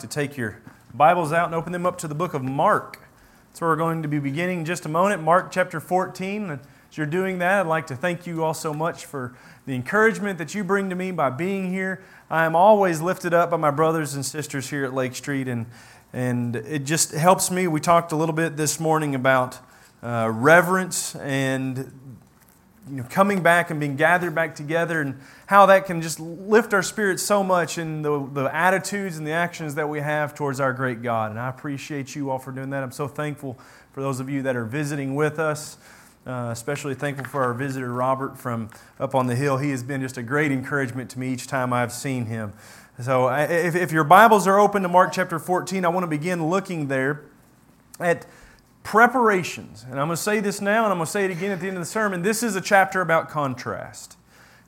to take your Bibles out and open them up to the book of Mark. That's where we're going to be beginning in just a moment. Mark chapter 14. As you're doing that, I'd like to thank you all so much for the encouragement that you bring to me by being here. I am always lifted up by my brothers and sisters here at Lake Street, and, and it just helps me. We talked a little bit this morning about uh, reverence and you know, coming back and being gathered back together and how that can just lift our spirits so much in the, the attitudes and the actions that we have towards our great God. And I appreciate you all for doing that. I'm so thankful for those of you that are visiting with us. Uh, especially thankful for our visitor Robert from up on the hill. He has been just a great encouragement to me each time I've seen him. So, if, if your Bibles are open to Mark chapter 14, I want to begin looking there at preparations. And I'm going to say this now, and I'm going to say it again at the end of the sermon. This is a chapter about contrast.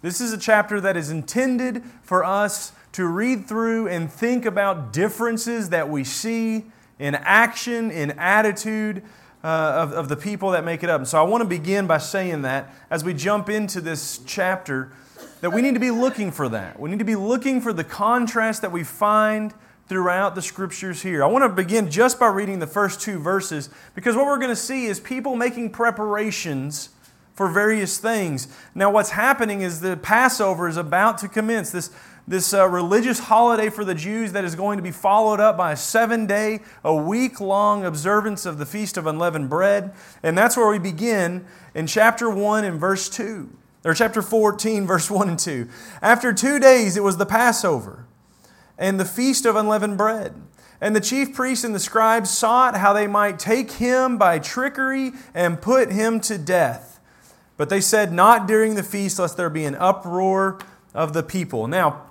This is a chapter that is intended for us to read through and think about differences that we see in action, in attitude uh, of, of the people that make it up. And so I want to begin by saying that as we jump into this chapter, that we need to be looking for that. We need to be looking for the contrast that we find throughout the scriptures here. I want to begin just by reading the first two verses because what we're going to see is people making preparations for various things. Now, what's happening is the Passover is about to commence. This, this uh, religious holiday for the Jews that is going to be followed up by a seven day, a week long observance of the Feast of Unleavened Bread. And that's where we begin in chapter 1 and verse 2, or chapter 14, verse 1 and 2. After two days, it was the Passover and the feast of unleavened bread. And the chief priests and the scribes sought how they might take him by trickery and put him to death. But they said, Not during the feast, lest there be an uproar of the people. Now,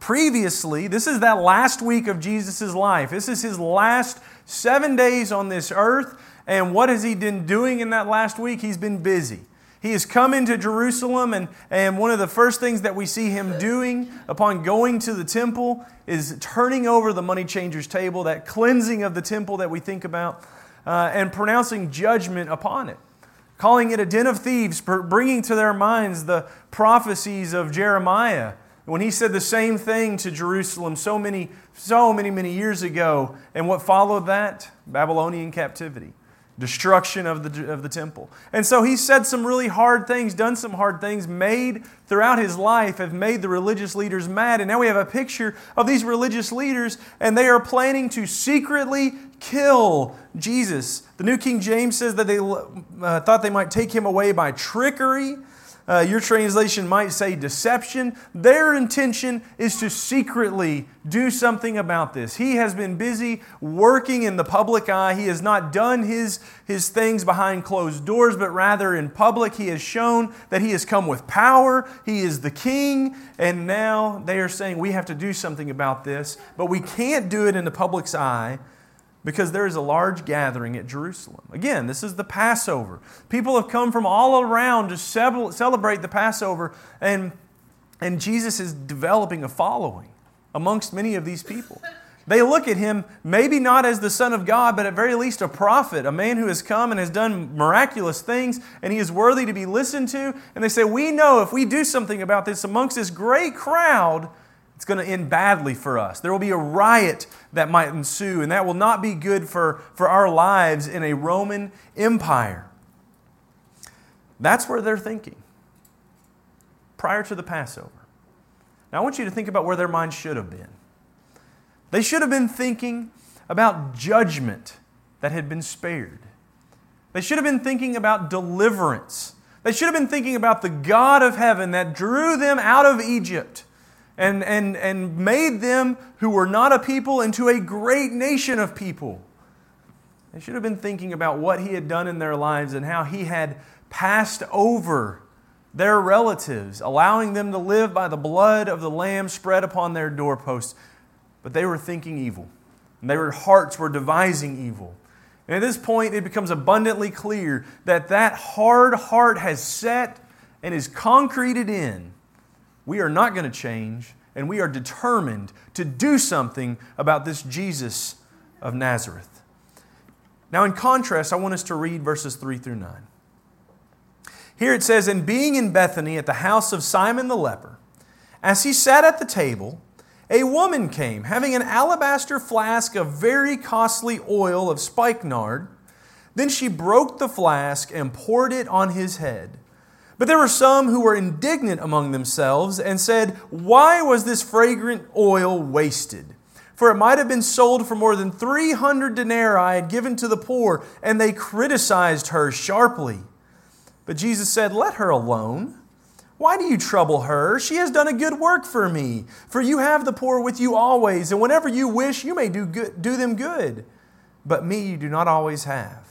previously, this is that last week of Jesus' life. This is his last seven days on this earth. And what has he been doing in that last week? He's been busy. He has come into Jerusalem, and, and one of the first things that we see him doing upon going to the temple is turning over the money changer's table, that cleansing of the temple that we think about, uh, and pronouncing judgment upon it. Calling it a den of thieves, bringing to their minds the prophecies of Jeremiah when he said the same thing to Jerusalem so many, so many, many years ago. And what followed that? Babylonian captivity destruction of the, of the temple. And so he said some really hard things, done some hard things, made throughout his life, have made the religious leaders mad. And now we have a picture of these religious leaders, and they are planning to secretly kill Jesus. The New King James says that they uh, thought they might take him away by trickery. Uh, your translation might say deception. Their intention is to secretly do something about this. He has been busy working in the public eye. He has not done his, his things behind closed doors, but rather in public. He has shown that he has come with power. He is the king. And now they are saying we have to do something about this, but we can't do it in the public's eye because there is a large gathering at Jerusalem. Again, this is the Passover. People have come from all around to celebrate the Passover, and, and Jesus is developing a following amongst many of these people. They look at him maybe not as the Son of God, but at very least a prophet, a man who has come and has done miraculous things, and he is worthy to be listened to. And they say, We know if we do something about this amongst this great crowd, it's going to end badly for us. There will be a riot that might ensue, and that will not be good for, for our lives in a Roman Empire. That's where they're thinking prior to the Passover. Now, I want you to think about where their minds should have been. They should have been thinking about judgment that had been spared. They should have been thinking about deliverance. They should have been thinking about the God of heaven that drew them out of Egypt and, and, and made them who were not a people into a great nation of people. They should have been thinking about what he had done in their lives and how he had passed over their relatives, allowing them to live by the blood of the Lamb spread upon their doorposts. But they were thinking evil, and their hearts were devising evil. And at this point, it becomes abundantly clear that that hard heart has set and is concreted in we are not going to change, and we are determined to do something about this Jesus of Nazareth. Now, in contrast, I want us to read verses 3 through 9. Here it says, And being in Bethany at the house of Simon the leper, as he sat at the table, a woman came, having an alabaster flask of very costly oil of spikenard. Then she broke the flask and poured it on his head. But there were some who were indignant among themselves and said, Why was this fragrant oil wasted? For it might have been sold for more than 300 denarii and given to the poor. And they criticized her sharply. But Jesus said, Let her alone. Why do you trouble her? She has done a good work for me. For you have the poor with you always, and whenever you wish, you may do, good, do them good. But me you do not always have.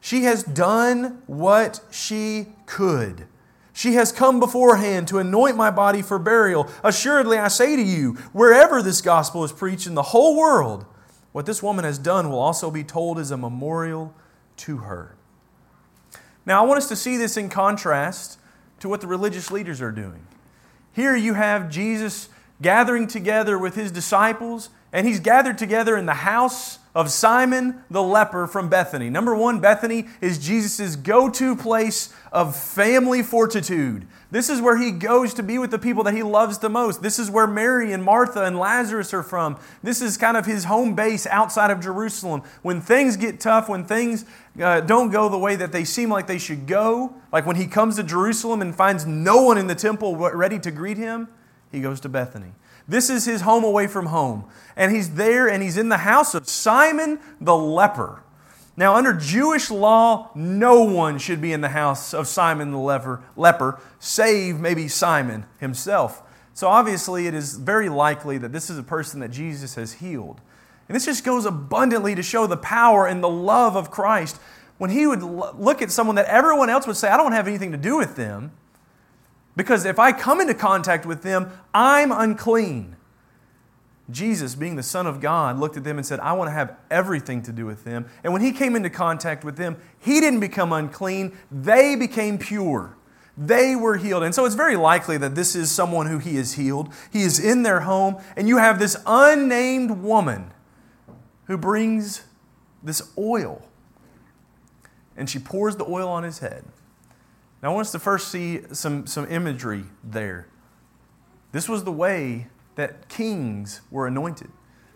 She has done what she could. She has come beforehand to anoint my body for burial. Assuredly, I say to you, wherever this gospel is preached in the whole world, what this woman has done will also be told as a memorial to her. Now, I want us to see this in contrast to what the religious leaders are doing. Here you have Jesus gathering together with his disciples, and he's gathered together in the house of Simon the leper from Bethany. Number one, Bethany is Jesus' go to place of family fortitude. This is where he goes to be with the people that he loves the most. This is where Mary and Martha and Lazarus are from. This is kind of his home base outside of Jerusalem. When things get tough, when things uh, don't go the way that they seem like they should go, like when he comes to Jerusalem and finds no one in the temple ready to greet him, he goes to Bethany. This is his home away from home. And he's there and he's in the house of Simon the leper. Now, under Jewish law, no one should be in the house of Simon the leper, leper, save maybe Simon himself. So, obviously, it is very likely that this is a person that Jesus has healed. And this just goes abundantly to show the power and the love of Christ. When he would look at someone that everyone else would say, I don't have anything to do with them, because if I come into contact with them, I'm unclean. Jesus, being the Son of God, looked at them and said, I want to have everything to do with them. And when he came into contact with them, he didn't become unclean, they became pure. They were healed. And so it's very likely that this is someone who he has healed. He is in their home, and you have this unnamed woman who brings this oil. And she pours the oil on his head. Now, I want us to first see some, some imagery there. This was the way that kings were anointed.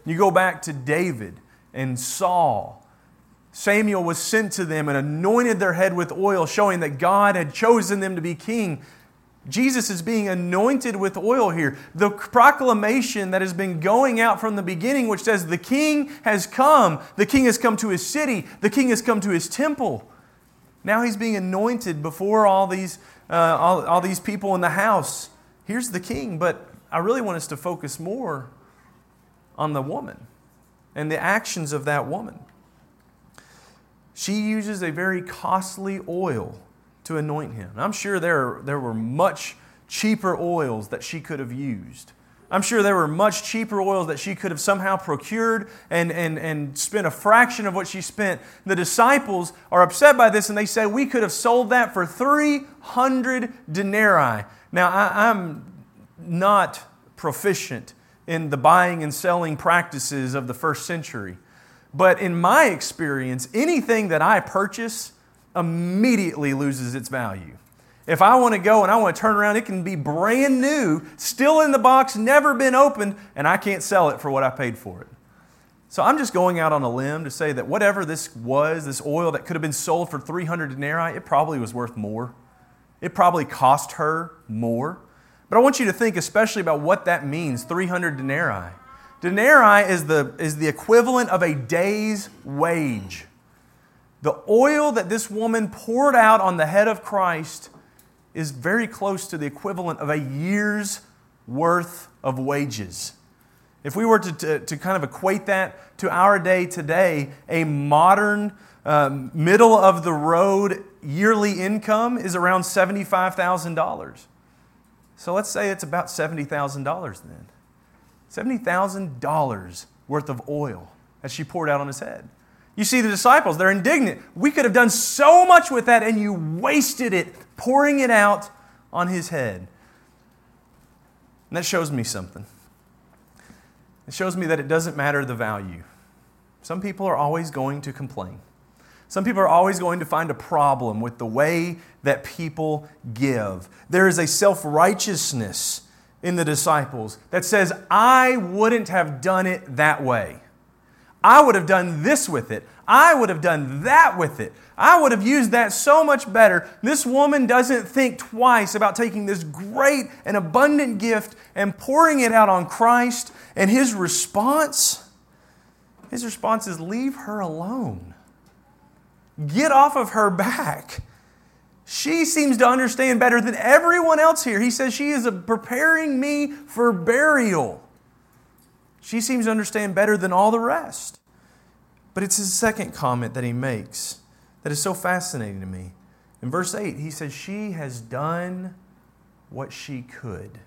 You go back to David and Saul. Samuel was sent to them and anointed their head with oil, showing that God had chosen them to be king. Jesus is being anointed with oil here. The proclamation that has been going out from the beginning, which says, The king has come, the king has come to his city, the king has come to his temple. Now he's being anointed before all these, uh, all, all these people in the house. Here's the king, but I really want us to focus more on the woman and the actions of that woman. She uses a very costly oil to anoint him. I'm sure there, there were much cheaper oils that she could have used. I'm sure there were much cheaper oils that she could have somehow procured and, and, and spent a fraction of what she spent. The disciples are upset by this and they say, We could have sold that for 300 denarii. Now, I, I'm not proficient in the buying and selling practices of the first century. But in my experience, anything that I purchase immediately loses its value. If I want to go and I want to turn around, it can be brand new, still in the box, never been opened, and I can't sell it for what I paid for it. So I'm just going out on a limb to say that whatever this was, this oil that could have been sold for 300 denarii, it probably was worth more. It probably cost her more. But I want you to think especially about what that means 300 denarii. Denarii is the, is the equivalent of a day's wage. The oil that this woman poured out on the head of Christ is very close to the equivalent of a year's worth of wages. If we were to, to, to kind of equate that to our day today, a modern, um, middle of the road yearly income is around $75,000. So let's say it's about $70,000 then. $70,000 worth of oil that she poured out on his head. You see the disciples, they're indignant. We could have done so much with that, and you wasted it, pouring it out on his head. And that shows me something. It shows me that it doesn't matter the value. Some people are always going to complain. Some people are always going to find a problem with the way that people give. There is a self righteousness in the disciples that says, I wouldn't have done it that way. I would have done this with it. I would have done that with it. I would have used that so much better. This woman doesn't think twice about taking this great and abundant gift and pouring it out on Christ. And his response, his response is leave her alone. Get off of her back. She seems to understand better than everyone else here. He says she is preparing me for burial. She seems to understand better than all the rest. But it's his second comment that he makes that is so fascinating to me. In verse 8, he says, She has done what she could.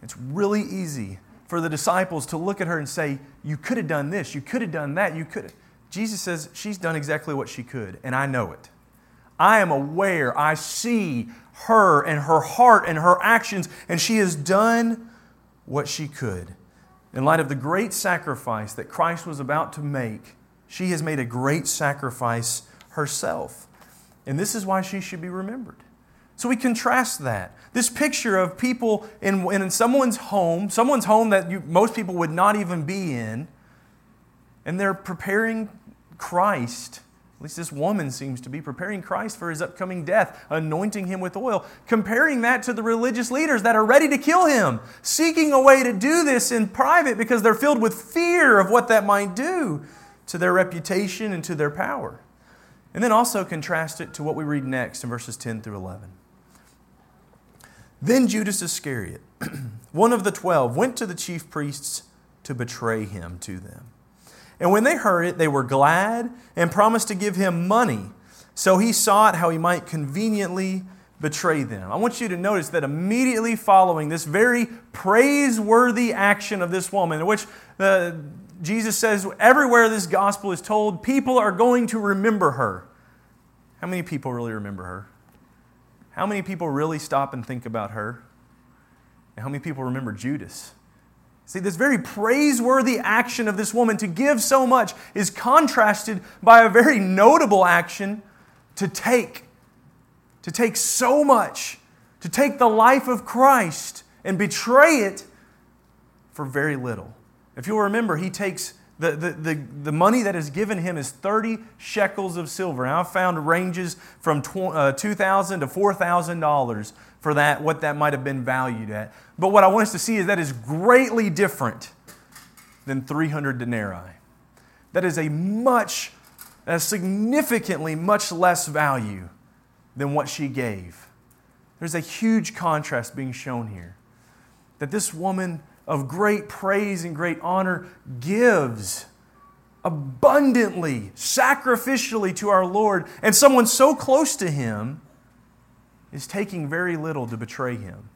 It's really easy for the disciples to look at her and say, You could have done this, you could have done that, you could have. Jesus says, She's done exactly what she could, and I know it. I am aware, I see her and her heart and her actions, and she has done what she could. In light of the great sacrifice that Christ was about to make, she has made a great sacrifice herself. And this is why she should be remembered. So we contrast that. This picture of people in, in someone's home, someone's home that you, most people would not even be in, and they're preparing Christ at least this woman seems to be preparing Christ for his upcoming death, anointing him with oil, comparing that to the religious leaders that are ready to kill him, seeking a way to do this in private because they're filled with fear of what that might do to their reputation and to their power. And then also contrast it to what we read next in verses 10 through 11. Then Judas Iscariot, one of the twelve, went to the chief priests to betray him to them. And when they heard it, they were glad and promised to give him money. So he sought how he might conveniently betray them. I want you to notice that immediately following this very praiseworthy action of this woman, in which uh, Jesus says, everywhere this gospel is told, people are going to remember her. How many people really remember her? How many people really stop and think about her? And how many people remember Judas? See, this very praiseworthy action of this woman to give so much is contrasted by a very notable action to take. To take so much, to take the life of Christ and betray it for very little. If you'll remember, he takes the, the, the, the money that is given him is 30 shekels of silver. Now, I've found ranges from uh, 2,000 to $4,000 for that, what that might have been valued at. But what I want us to see is that is greatly different than 300 denarii. That is a much, a significantly much less value than what she gave. There's a huge contrast being shown here. That this woman of great praise and great honor gives abundantly, sacrificially to our Lord, and someone so close to Him is taking very little to betray Him.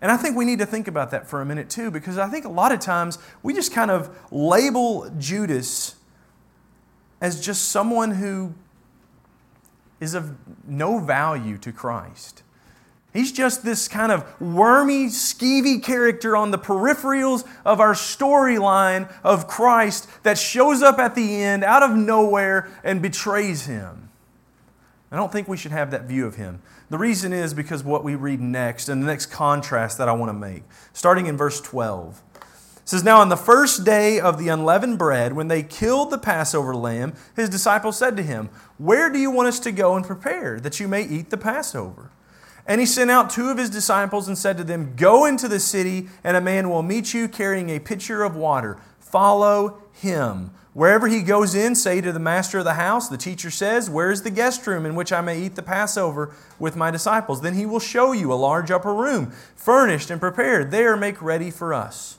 And I think we need to think about that for a minute too, because I think a lot of times we just kind of label Judas as just someone who is of no value to Christ. He's just this kind of wormy, skeevy character on the peripherals of our storyline of Christ that shows up at the end out of nowhere and betrays him. I don't think we should have that view of him. The reason is because what we read next and the next contrast that I want to make, starting in verse 12. It says, Now on the first day of the unleavened bread, when they killed the Passover lamb, his disciples said to him, Where do you want us to go and prepare that you may eat the Passover? And he sent out two of his disciples and said to them, Go into the city, and a man will meet you carrying a pitcher of water. Follow him. Wherever he goes in, say to the master of the house, the teacher says, Where is the guest room in which I may eat the Passover with my disciples? Then he will show you a large upper room, furnished and prepared. There make ready for us.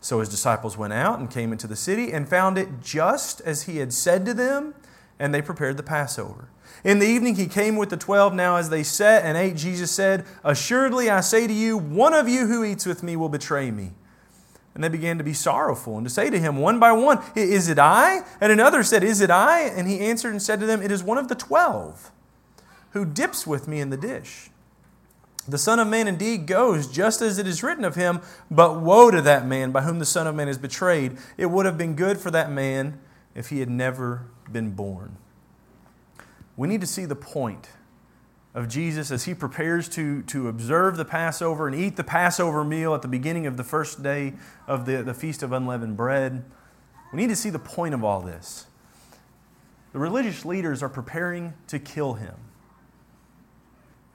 So his disciples went out and came into the city and found it just as he had said to them, and they prepared the Passover. In the evening he came with the twelve. Now, as they sat and ate, Jesus said, Assuredly I say to you, one of you who eats with me will betray me. And they began to be sorrowful and to say to him one by one, Is it I? And another said, Is it I? And he answered and said to them, It is one of the twelve who dips with me in the dish. The Son of Man indeed goes just as it is written of him, but woe to that man by whom the Son of Man is betrayed. It would have been good for that man if he had never been born we need to see the point of Jesus as he prepares to, to observe the Passover and eat the Passover meal at the beginning of the first day of the, the Feast of Unleavened Bread. We need to see the point of all this. The religious leaders are preparing to kill him.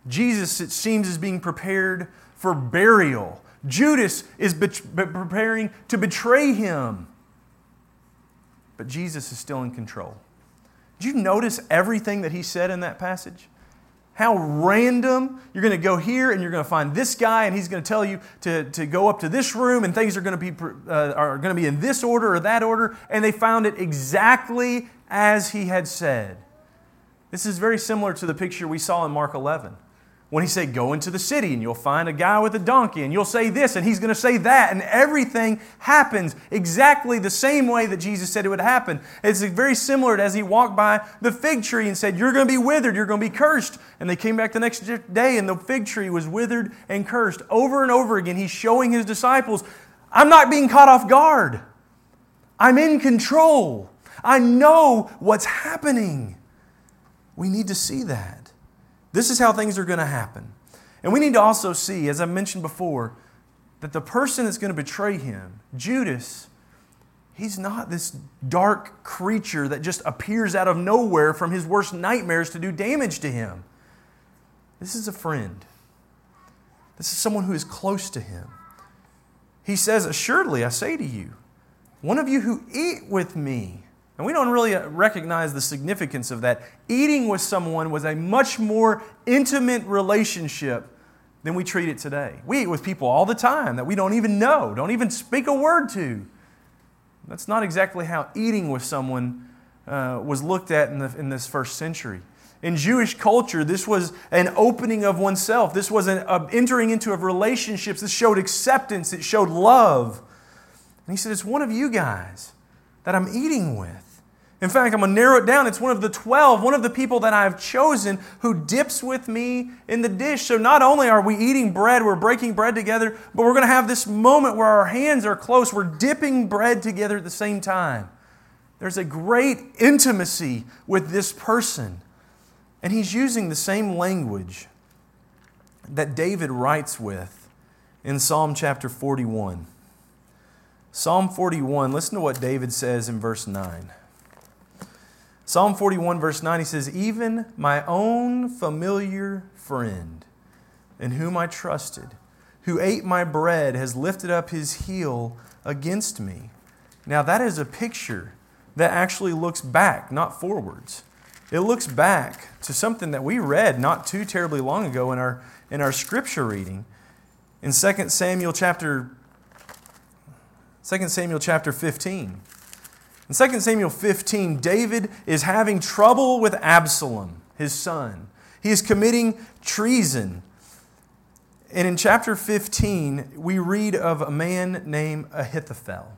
Jesus, it seems, is being prepared for burial. Judas is preparing to betray him. But Jesus is still in control. Did you notice everything that he said in that passage? How random. You're going to go here and you're going to find this guy, and he's going to tell you to, to go up to this room, and things are going to be, uh, are going to be in this order or that order. And they found it exactly as he had said. This is very similar to the picture we saw in Mark 11 when he said, Go into the city and you'll find a guy with a donkey and you'll say this and he's going to say that, and everything happens exactly the same way that Jesus said it would happen. It's very similar to as he walked by the fig tree and said, You're going to be withered, you're going to be cursed. And they came back the next day and the fig tree was withered and cursed. Over and over again, he's showing his disciples, I'm not being caught off guard, I'm in control. I know what's happening. We need to see that. This is how things are going to happen. And we need to also see, as I mentioned before, that the person that's going to betray him, Judas, he's not this dark creature that just appears out of nowhere from his worst nightmares to do damage to him. This is a friend. This is someone who is close to him. He says, Assuredly, I say to you, one of you who eat with me and we don't really recognize the significance of that. Eating with someone was a much more intimate relationship than we treat it today. We eat with people all the time that we don't even know, don't even speak a word to. That's not exactly how eating with someone uh, was looked at in, the, in this first century. In Jewish culture, this was an opening of oneself. This was an uh, entering into of relationships. This showed acceptance. It showed love. And he said, It's one of you guys that I'm eating with. In fact, I'm going to narrow it down. It's one of the 12, one of the people that I've chosen who dips with me in the dish. So not only are we eating bread, we're breaking bread together, but we're going to have this moment where our hands are close. We're dipping bread together at the same time. There's a great intimacy with this person. And he's using the same language that David writes with in Psalm chapter 41. Psalm 41, listen to what David says in verse 9. Psalm 41, verse 9, he says, Even my own familiar friend, in whom I trusted, who ate my bread, has lifted up his heel against me. Now, that is a picture that actually looks back, not forwards. It looks back to something that we read not too terribly long ago in our, in our scripture reading. In 2 Samuel chapter 2 Samuel chapter 15. In 2 Samuel 15, David is having trouble with Absalom, his son. He is committing treason. And in chapter 15, we read of a man named Ahithophel.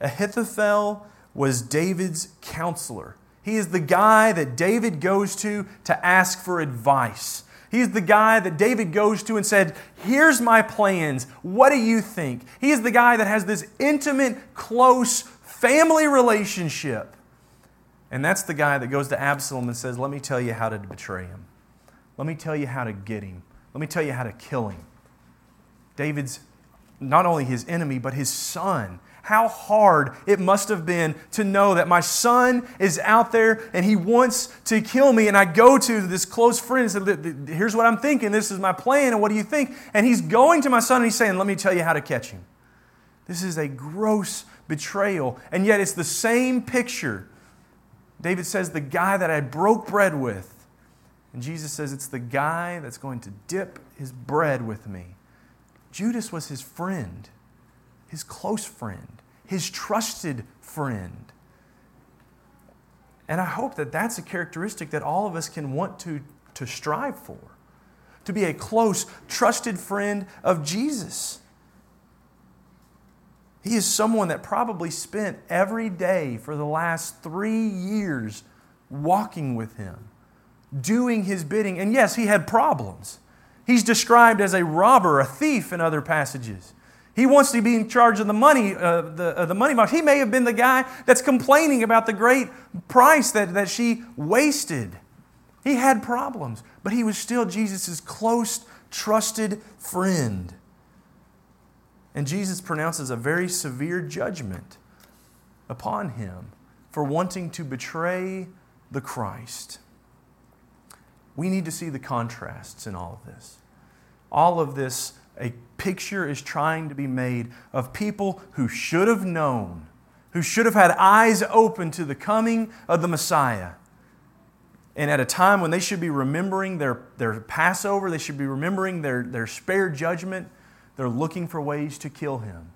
Ahithophel was David's counselor. He is the guy that David goes to to ask for advice. He's the guy that David goes to and said, Here's my plans. What do you think? He is the guy that has this intimate, close family relationship. And that's the guy that goes to Absalom and says, Let me tell you how to betray him. Let me tell you how to get him. Let me tell you how to kill him. David's not only his enemy, but his son. How hard it must have been to know that my son is out there and he wants to kill me. And I go to this close friend and say, Here's what I'm thinking. This is my plan. And what do you think? And he's going to my son and he's saying, Let me tell you how to catch him. This is a gross betrayal. And yet it's the same picture. David says, The guy that I broke bread with. And Jesus says, It's the guy that's going to dip his bread with me. Judas was his friend, his close friend, his trusted friend. And I hope that that's a characteristic that all of us can want to, to strive for to be a close, trusted friend of Jesus. He is someone that probably spent every day for the last three years walking with him, doing his bidding. And yes, he had problems. He's described as a robber, a thief in other passages. He wants to be in charge of the money, uh, the, uh, the money box. He may have been the guy that's complaining about the great price that, that she wasted He had problems, but he was still Jesus' close, trusted friend. And Jesus pronounces a very severe judgment upon him for wanting to betray the Christ. We need to see the contrasts in all of this. All of this, a picture is trying to be made of people who should have known, who should have had eyes open to the coming of the Messiah. And at a time when they should be remembering their, their Passover, they should be remembering their, their spare judgment, they're looking for ways to kill him.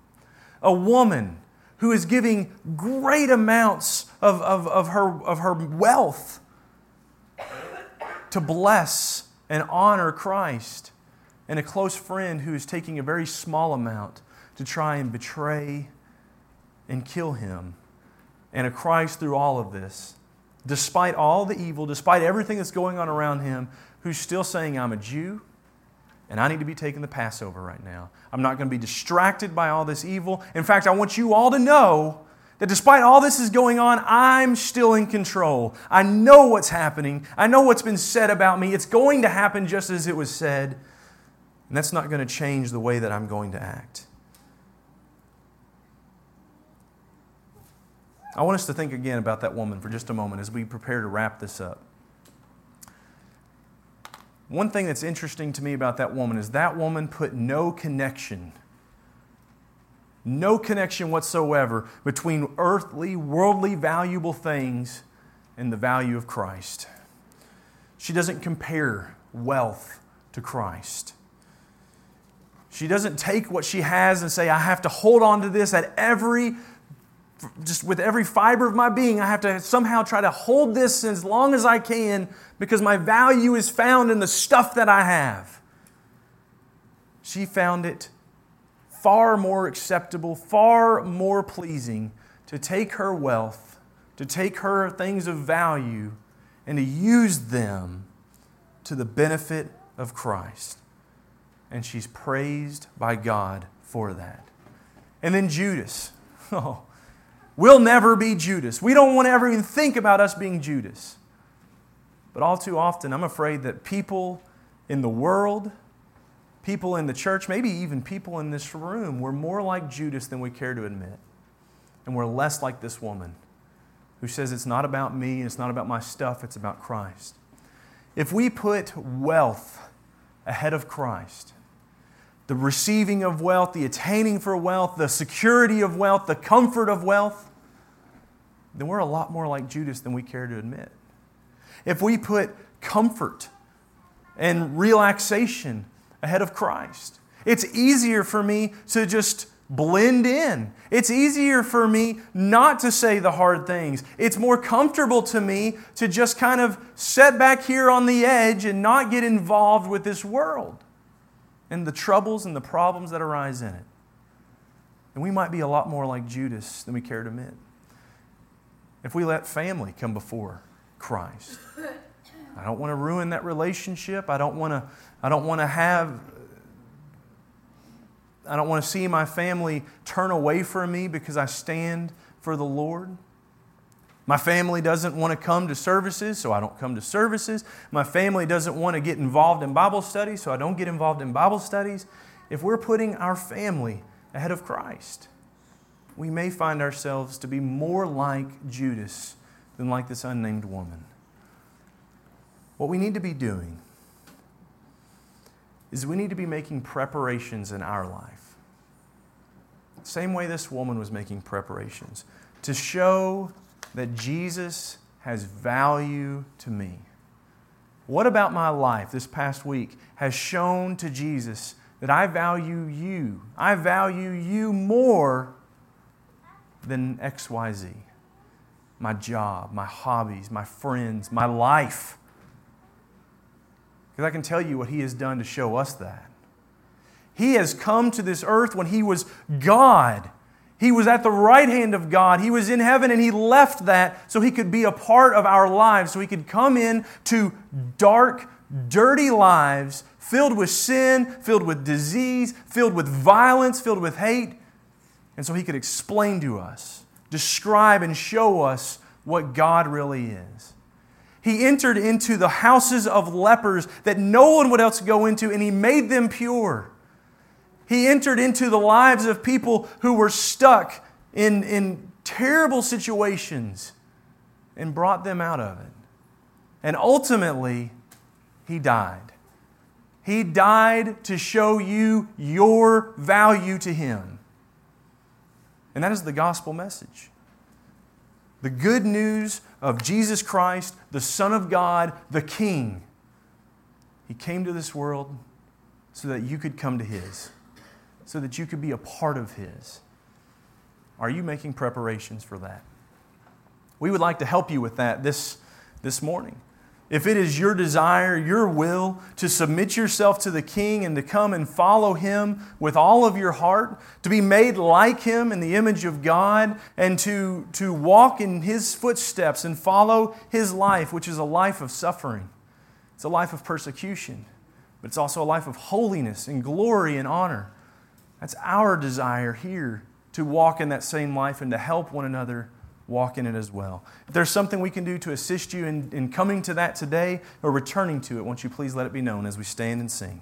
A woman who is giving great amounts of, of, of, her, of her wealth to bless and honor Christ, and a close friend who is taking a very small amount to try and betray and kill him, and a Christ through all of this, despite all the evil, despite everything that's going on around him, who's still saying, I'm a Jew and I need to be taking the Passover right now. I'm not going to be distracted by all this evil. In fact, I want you all to know that despite all this is going on, I'm still in control. I know what's happening. I know what's been said about me. It's going to happen just as it was said. And that's not going to change the way that I'm going to act. I want us to think again about that woman for just a moment as we prepare to wrap this up. One thing that's interesting to me about that woman is that woman put no connection, no connection whatsoever between earthly, worldly, valuable things and the value of Christ. She doesn't compare wealth to Christ. She doesn't take what she has and say, I have to hold on to this at every just with every fiber of my being, I have to somehow try to hold this as long as I can because my value is found in the stuff that I have. She found it far more acceptable, far more pleasing to take her wealth, to take her things of value, and to use them to the benefit of Christ. And she's praised by God for that. And then Judas. Oh, We'll never be Judas. We don't want to ever even think about us being Judas. But all too often, I'm afraid that people in the world, people in the church, maybe even people in this room, we're more like Judas than we care to admit. And we're less like this woman who says it's not about me, it's not about my stuff, it's about Christ. If we put wealth ahead of Christ, the receiving of wealth, the attaining for wealth, the security of wealth, the comfort of wealth, then we're a lot more like Judas than we care to admit. If we put comfort and relaxation ahead of Christ, it's easier for me to just blend in. It's easier for me not to say the hard things. It's more comfortable to me to just kind of set back here on the edge and not get involved with this world and the troubles and the problems that arise in it. And we might be a lot more like Judas than we care to admit if we let family come before Christ. I don't want to ruin that relationship. I don't want to, I don't want to have, I don't want to see my family turn away from me because I stand for the Lord. My family doesn't want to come to services, so I don't come to services. My family doesn't want to get involved in Bible studies, so I don't get involved in Bible studies. If we're putting our family ahead of Christ, we may find ourselves to be more like Judas than like this unnamed woman. What we need to be doing is we need to be making preparations in our life. Same way this woman was making preparations to show that Jesus has value to me. What about my life this past week has shown to Jesus that I value you? I value you more than XYZ my job, my hobbies, my friends, my life. Because I can tell you what He has done to show us that. He has come to this earth when He was God. He was at the right hand of God. He was in heaven and He left that so He could be a part of our lives, so He could come in to dark, dirty lives filled with sin, filled with disease, filled with violence, filled with hate and so he could explain to us, describe, and show us what God really is. He entered into the houses of lepers that no one would else go into, and he made them pure. He entered into the lives of people who were stuck in, in terrible situations and brought them out of it. And ultimately, he died. He died to show you your value to him. And that is the gospel message. The good news of Jesus Christ, the Son of God, the King. He came to this world so that you could come to His, so that you could be a part of His. Are you making preparations for that? We would like to help you with that this, this morning. If it is your desire, your will to submit yourself to the King and to come and follow Him with all of your heart, to be made like Him in the image of God, and to, to walk in His footsteps and follow His life, which is a life of suffering, it's a life of persecution, but it's also a life of holiness and glory and honor. That's our desire here to walk in that same life and to help one another walk in it as well. If there's something we can do to assist you in, in coming to that today or returning to it, won't you please let it be known as we stand and sing?